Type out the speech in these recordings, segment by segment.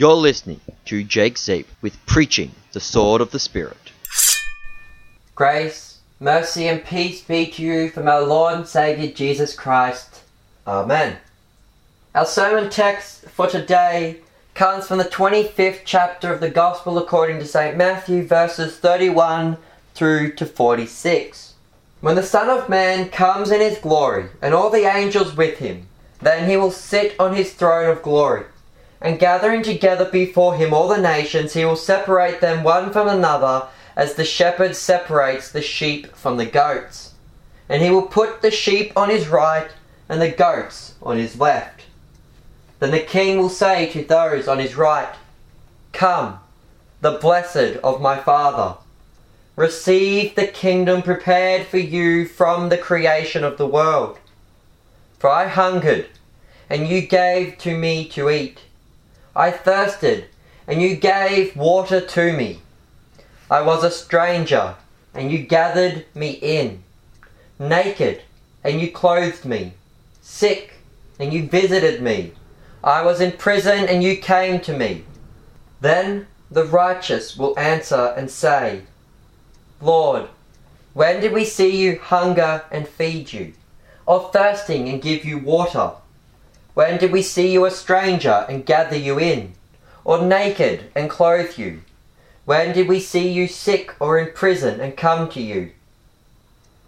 You're listening to Jake Zabel with Preaching the Sword of the Spirit. Grace, mercy, and peace be to you from our Lord and Saviour Jesus Christ. Amen. Our sermon text for today comes from the 25th chapter of the Gospel according to St. Matthew, verses 31 through to 46. When the Son of Man comes in his glory, and all the angels with him, then he will sit on his throne of glory and gathering together before him all the nations, he will separate them one from another, as the shepherd separates the sheep from the goats. And he will put the sheep on his right, and the goats on his left. Then the king will say to those on his right, Come, the blessed of my father. Receive the kingdom prepared for you from the creation of the world. For I hungered, and you gave to me to eat. I thirsted, and you gave water to me. I was a stranger, and you gathered me in. Naked, and you clothed me. Sick, and you visited me. I was in prison, and you came to me. Then the righteous will answer and say, Lord, when did we see you hunger and feed you, or thirsting and give you water? When did we see you a stranger and gather you in, or naked and clothe you? When did we see you sick or in prison and come to you?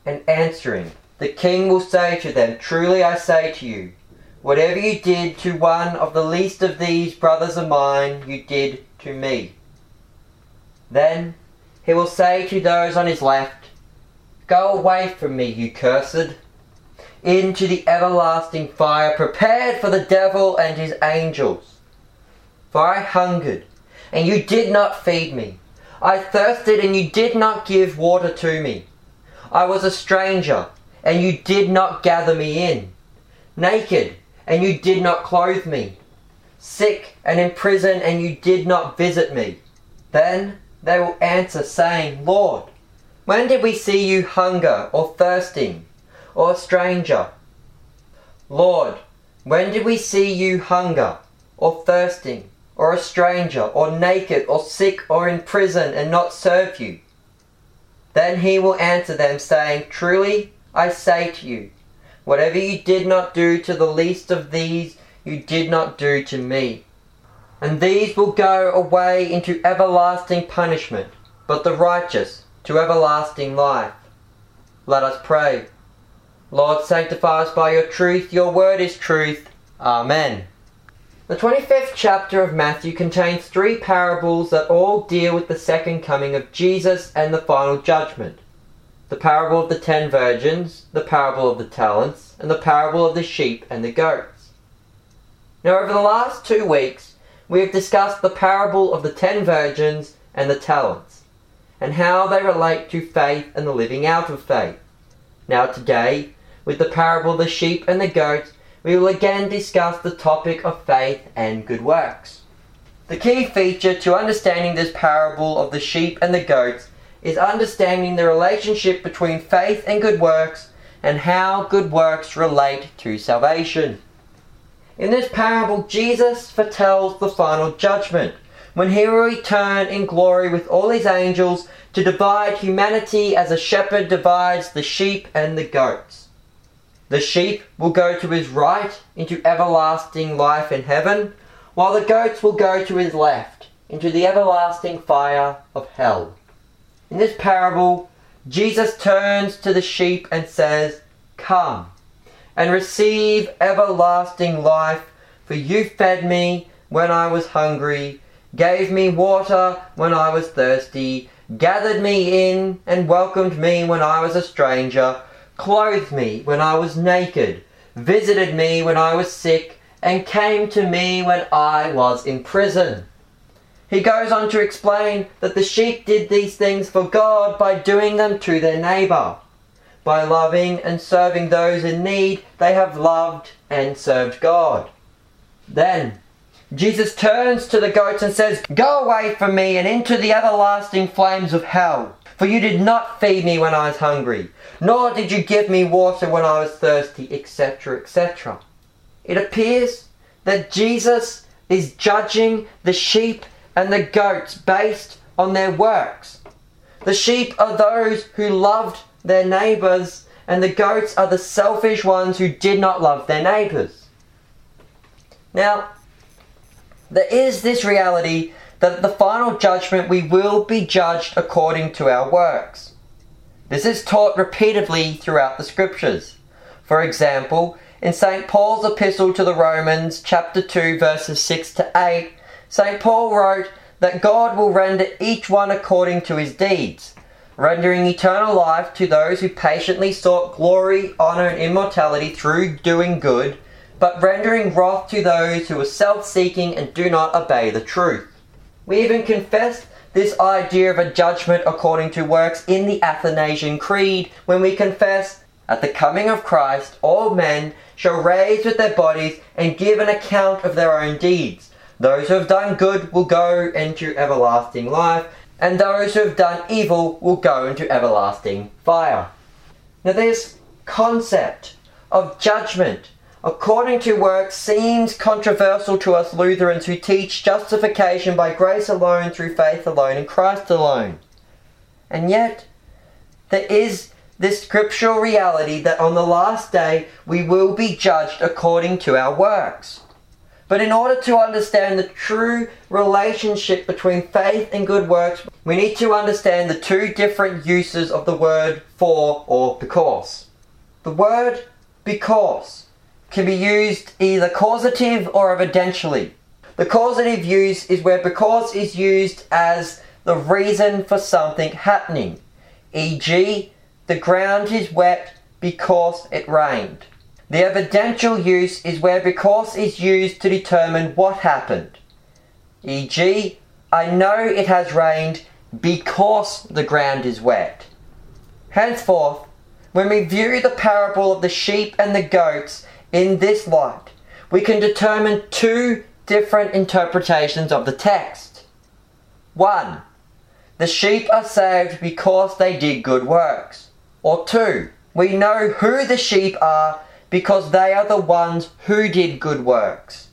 And answering, the king will say to them, Truly I say to you, whatever you did to one of the least of these brothers of mine, you did to me. Then he will say to those on his left, Go away from me, you cursed into the everlasting fire prepared for the devil and his angels. For I hungered, and you did not feed me. I thirsted, and you did not give water to me. I was a stranger, and you did not gather me in. Naked, and you did not clothe me. Sick and in prison, and you did not visit me. Then they will answer, saying, Lord, when did we see you hunger or thirsting? Or a stranger? Lord, when did we see you hunger, or thirsting, or a stranger, or naked, or sick, or in prison, and not serve you? Then he will answer them, saying, Truly I say to you, whatever you did not do to the least of these, you did not do to me. And these will go away into everlasting punishment, but the righteous to everlasting life. Let us pray. Lord, sanctify us by your truth. Your word is truth. Amen. The 25th chapter of Matthew contains three parables that all deal with the second coming of Jesus and the final judgment. The parable of the ten virgins, the parable of the talents, and the parable of the sheep and the goats. Now, over the last two weeks, we have discussed the parable of the ten virgins and the talents, and how they relate to faith and the living out of faith. Now, today, with the parable of the sheep and the goats, we will again discuss the topic of faith and good works. The key feature to understanding this parable of the sheep and the goats is understanding the relationship between faith and good works and how good works relate to salvation. In this parable, Jesus foretells the final judgment, when he will return in glory with all his angels to divide humanity as a shepherd divides the sheep and the goats. The sheep will go to his right into everlasting life in heaven, while the goats will go to his left into the everlasting fire of hell. In this parable, Jesus turns to the sheep and says, Come and receive everlasting life, for you fed me when I was hungry, gave me water when I was thirsty, gathered me in and welcomed me when I was a stranger clothed me when I was naked, visited me when I was sick, and came to me when I was in prison. He goes on to explain that the sheep did these things for God by doing them to their neighbour. By loving and serving those in need, they have loved and served God. Then, Jesus turns to the goats and says, Go away from me and into the everlasting flames of hell. For you did not feed me when I was hungry, nor did you give me water when I was thirsty, etc., etc. It appears that Jesus is judging the sheep and the goats based on their works. The sheep are those who loved their neighbours, and the goats are the selfish ones who did not love their neighbours. Now, there is this reality that at the final judgment we will be judged according to our works. This is taught repeatedly throughout the scriptures. For example, in St. Paul's epistle to the Romans, chapter 2, verses 6 to 8, St. Paul wrote that God will render each one according to his deeds, rendering eternal life to those who patiently sought glory, honour, and immortality through doing good, but rendering wrath to those who are self seeking and do not obey the truth. We even confessed this idea of a judgment according to works in the Athanasian Creed when we confess, At the coming of Christ, all men shall raise with their bodies and give an account of their own deeds. Those who have done good will go into everlasting life, and those who have done evil will go into everlasting fire. Now, this concept of judgment according to works seems controversial to us Lutherans who teach justification by grace alone, through faith alone, in Christ alone. And yet, there is this scriptural reality that on the last day we will be judged according to our works. But in order to understand the true relationship between faith and good works, we need to understand the two different uses of the word for or because. The word because can be used either causative or evidentially. The causative use is where because is used as the reason for something happening, e.g., the ground is wet because it rained. The evidential use is where because is used to determine what happened, e.g., I know it has rained because the ground is wet. Henceforth, when we view the parable of the sheep and the goats in this light, we can determine two different interpretations of the text. One, the sheep are saved because they did good works. Or two, we know who the sheep are because they are the ones who did good works.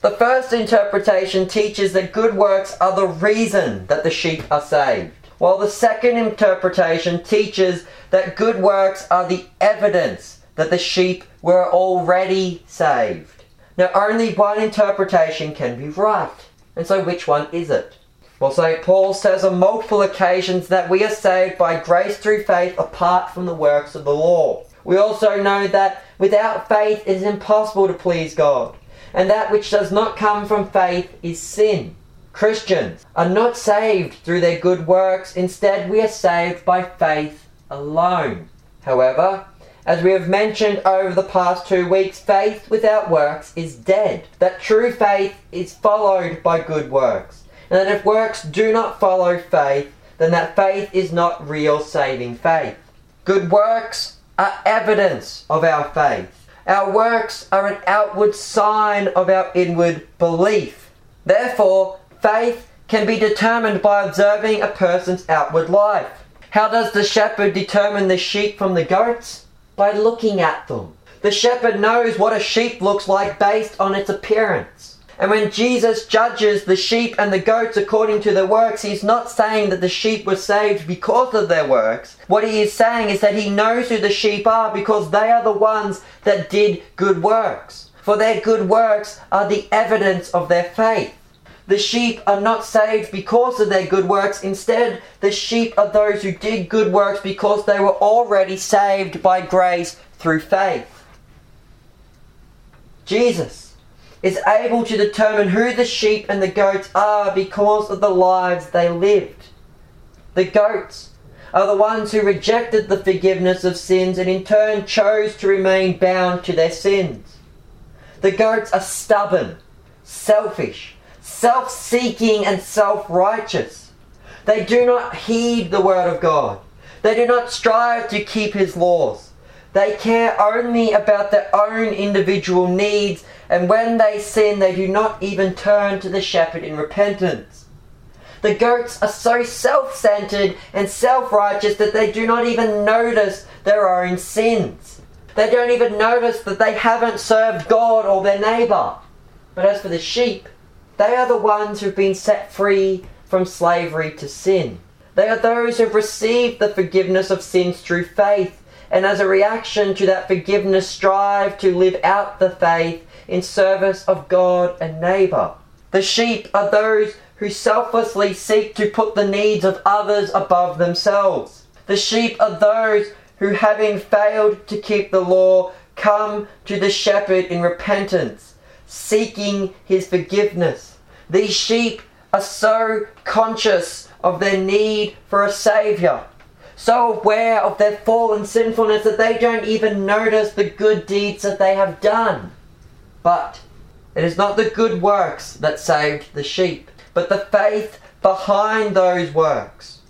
The first interpretation teaches that good works are the reason that the sheep are saved, while the second interpretation teaches that good works are the evidence that the sheep were already saved. Now, only one interpretation can be right. And so, which one is it? Well, St. Paul says on multiple occasions that we are saved by grace through faith apart from the works of the law. We also know that without faith it is impossible to please God, and that which does not come from faith is sin. Christians are not saved through their good works, instead, we are saved by faith alone. However, as we have mentioned over the past two weeks, faith without works is dead. That true faith is followed by good works. And that if works do not follow faith, then that faith is not real saving faith. Good works are evidence of our faith. Our works are an outward sign of our inward belief. Therefore, faith can be determined by observing a person's outward life. How does the shepherd determine the sheep from the goats? By looking at them. The shepherd knows what a sheep looks like based on its appearance. And when Jesus judges the sheep and the goats according to their works, he's not saying that the sheep were saved because of their works. What he is saying is that he knows who the sheep are because they are the ones that did good works. For their good works are the evidence of their faith. The sheep are not saved because of their good works. Instead, the sheep are those who did good works because they were already saved by grace through faith. Jesus is able to determine who the sheep and the goats are because of the lives they lived. The goats are the ones who rejected the forgiveness of sins and in turn chose to remain bound to their sins. The goats are stubborn, selfish, self seeking, and self righteous. They do not heed the word of God. They do not strive to keep his laws. They care only about their own individual needs, and when they sin, they do not even turn to the shepherd in repentance. The goats are so self centered and self righteous that they do not even notice their own sins. They don't even notice that they haven't served God or their neighbour. But as for the sheep, They are the ones who've been set free from slavery to sin. They are those who've received the forgiveness of sins through faith, and as a reaction to that forgiveness, strive to live out the faith in service of God and neighbour. The sheep are those who selflessly seek to put the needs of others above themselves. The sheep are those who, having failed to keep the law, come to the shepherd in repentance, seeking his forgiveness. These sheep are so conscious of their need for a saviour, so aware of their fallen sinfulness that they don't even notice the good deeds that they have done. But it is not the good works that saved the sheep, but the faith behind those works.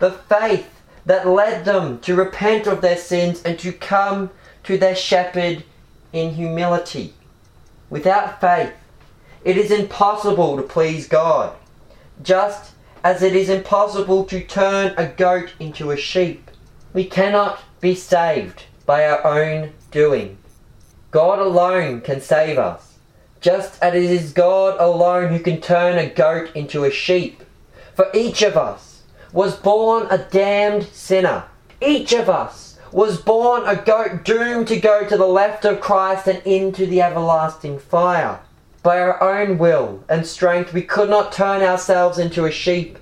The faith that led them to repent of their sins and to come to their shepherd in humility. Without faith, it is impossible to please God, just as it is impossible to turn a goat into a sheep. We cannot be saved by our own doing. God alone can save us, just as it is God alone who can turn a goat into a sheep. For each of us was born a damned sinner. Each of us was born a goat doomed to go to the left of Christ and into the everlasting fire. By our own will and strength, we could not turn ourselves into a sheep.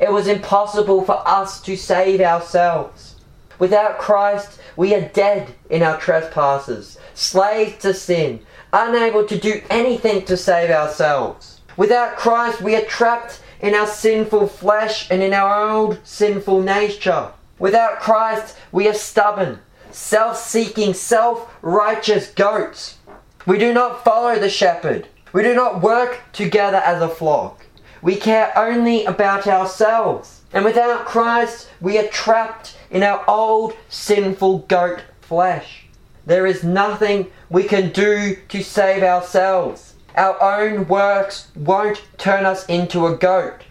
It was impossible for us to save ourselves. Without Christ, we are dead in our trespasses, slaves to sin, unable to do anything to save ourselves. Without Christ, we are trapped in our sinful flesh and in our old sinful nature. Without Christ, we are stubborn, self seeking, self righteous goats. We do not follow the shepherd. We do not work together as a flock. We care only about ourselves. And without Christ, we are trapped in our old sinful goat flesh. There is nothing we can do to save ourselves. Our own works won't turn us into a goat.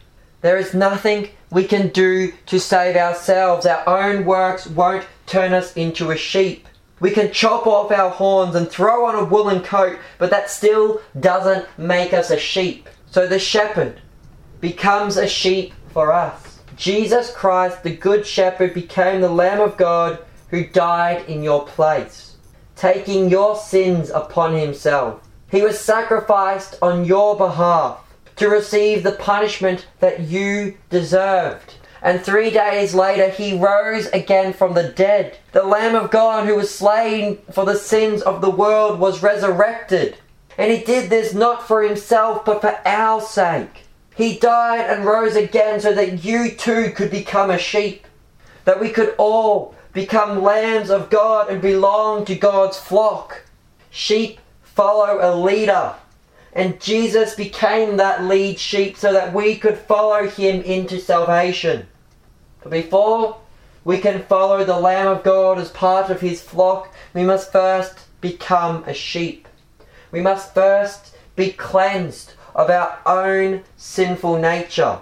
There is nothing we can do to save ourselves. Our own works won't turn us into a sheep. We can chop off our horns and throw on a woolen coat, but that still doesn't make us a sheep. So the shepherd becomes a sheep for us. Jesus Christ, the Good Shepherd, became the Lamb of God who died in your place, taking your sins upon himself. He was sacrificed on your behalf to receive the punishment that you deserved. And three days later, he rose again from the dead. The Lamb of God who was slain for the sins of the world was resurrected. And he did this not for himself, but for our sake. He died and rose again so that you too could become a sheep. That we could all become lambs of God and belong to God's flock. Sheep follow a leader. And Jesus became that lead sheep so that we could follow him into salvation. But before we can follow the Lamb of God as part of his flock, we must first become a sheep. We must first be cleansed of our own sinful nature.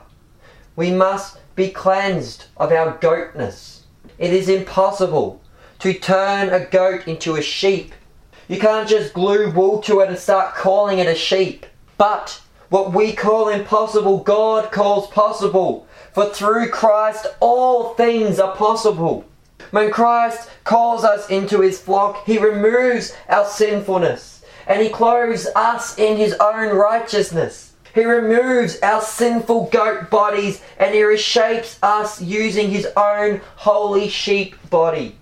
We must be cleansed of our goatness. It is impossible to turn a goat into a sheep you can't just glue wool to it and start calling it a sheep. But what we call impossible, God calls possible. For through Christ, all things are possible. When Christ calls us into his flock, he removes our sinfulness and he clothes us in his own righteousness. He removes our sinful goat bodies and he reshapes us using his own holy sheep body.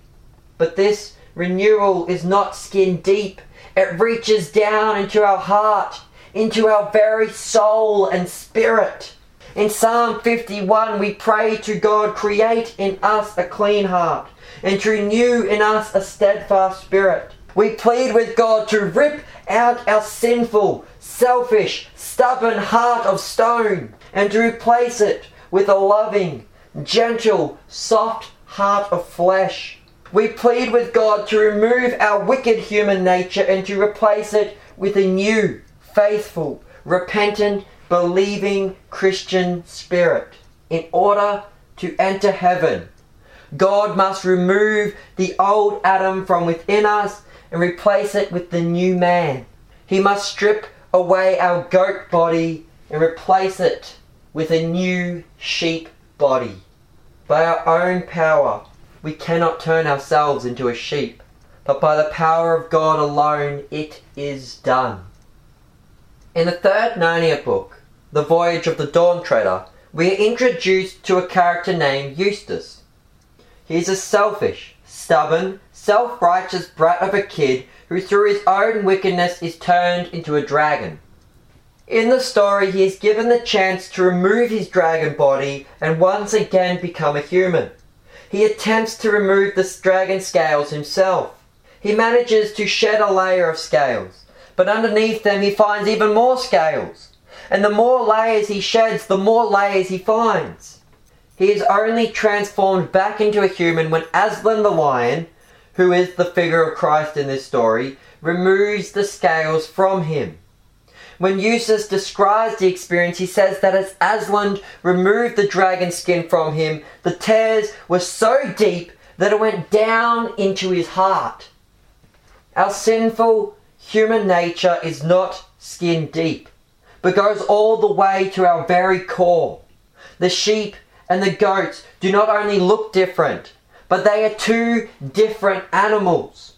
But this Renewal is not skin deep, it reaches down into our heart, into our very soul and spirit. In Psalm 51, we pray to God, create in us a clean heart and renew in us a steadfast spirit. We plead with God to rip out our sinful, selfish, stubborn heart of stone and to replace it with a loving, gentle, soft heart of flesh. We plead with God to remove our wicked human nature and to replace it with a new, faithful, repentant, believing Christian spirit. In order to enter heaven, God must remove the old Adam from within us and replace it with the new man. He must strip away our goat body and replace it with a new sheep body. By our own power, we cannot turn ourselves into a sheep, but by the power of God alone, it is done. In the third Narnia book, The Voyage of the Dawn Treader, we are introduced to a character named Eustace. He is a selfish, stubborn, self righteous brat of a kid who, through his own wickedness, is turned into a dragon. In the story, he is given the chance to remove his dragon body and once again become a human. He attempts to remove the dragon scales himself. He manages to shed a layer of scales, but underneath them he finds even more scales. And the more layers he sheds, the more layers he finds. He is only transformed back into a human when Aslan the lion, who is the figure of Christ in this story, removes the scales from him. When Eustace describes the experience, he says that as Aslan removed the dragon skin from him, the tears were so deep that it went down into his heart. Our sinful human nature is not skin deep, but goes all the way to our very core. The sheep and the goats do not only look different, but they are two different animals.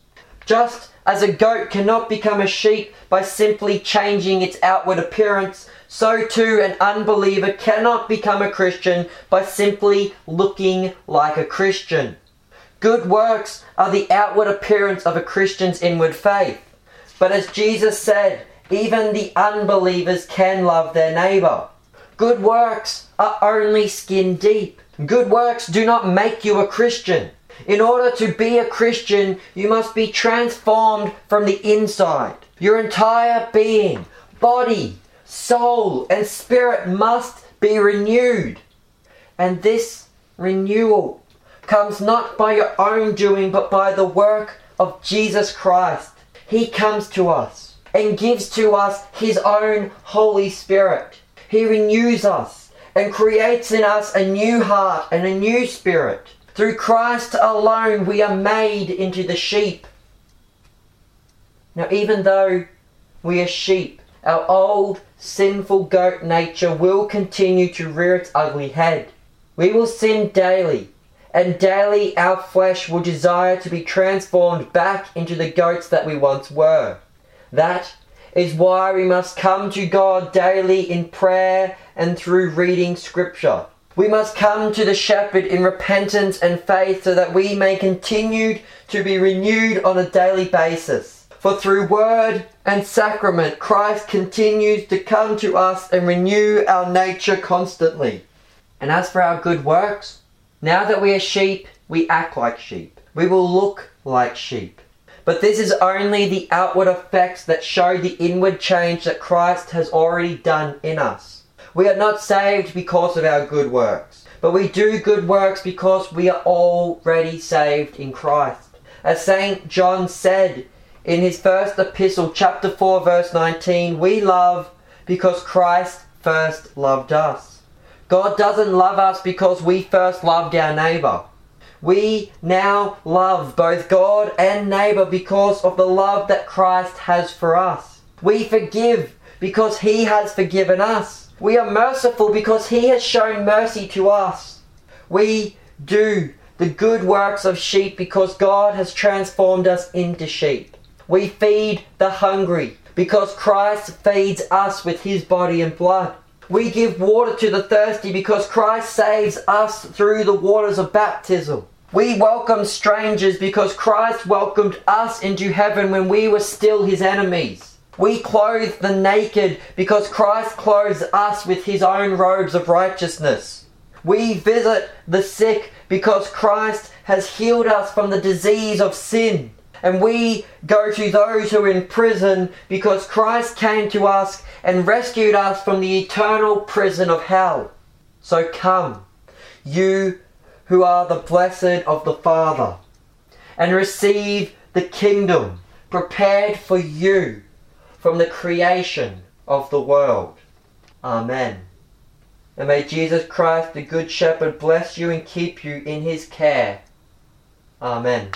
Just as a goat cannot become a sheep by simply changing its outward appearance, so too an unbeliever cannot become a Christian by simply looking like a Christian. Good works are the outward appearance of a Christian's inward faith. But as Jesus said, even the unbelievers can love their neighbour. Good works are only skin deep. Good works do not make you a Christian. In order to be a Christian, you must be transformed from the inside. Your entire being, body, soul, and spirit must be renewed. And this renewal comes not by your own doing, but by the work of Jesus Christ. He comes to us and gives to us His own Holy Spirit. He renews us and creates in us a new heart and a new spirit. Through Christ alone, we are made into the sheep. Now, even though we are sheep, our old sinful goat nature will continue to rear its ugly head. We will sin daily, and daily our flesh will desire to be transformed back into the goats that we once were. That is why we must come to God daily in prayer and through reading Scripture. We must come to the shepherd in repentance and faith so that we may continue to be renewed on a daily basis. For through word and sacrament, Christ continues to come to us and renew our nature constantly. And as for our good works, now that we are sheep, we act like sheep. We will look like sheep. But this is only the outward effects that show the inward change that Christ has already done in us. We are not saved because of our good works, but we do good works because we are already saved in Christ. As St. John said in his first epistle, chapter 4, verse 19, we love because Christ first loved us. God doesn't love us because we first loved our neighbor. We now love both God and neighbor because of the love that Christ has for us. We forgive because he has forgiven us. We are merciful because He has shown mercy to us. We do the good works of sheep because God has transformed us into sheep. We feed the hungry because Christ feeds us with His body and blood. We give water to the thirsty because Christ saves us through the waters of baptism. We welcome strangers because Christ welcomed us into heaven when we were still His enemies. We clothe the naked because Christ clothes us with his own robes of righteousness. We visit the sick because Christ has healed us from the disease of sin. And we go to those who are in prison because Christ came to us and rescued us from the eternal prison of hell. So come, you who are the blessed of the Father, and receive the kingdom prepared for you from the creation of the world. Amen. And may Jesus Christ, the Good Shepherd, bless you and keep you in his care. Amen.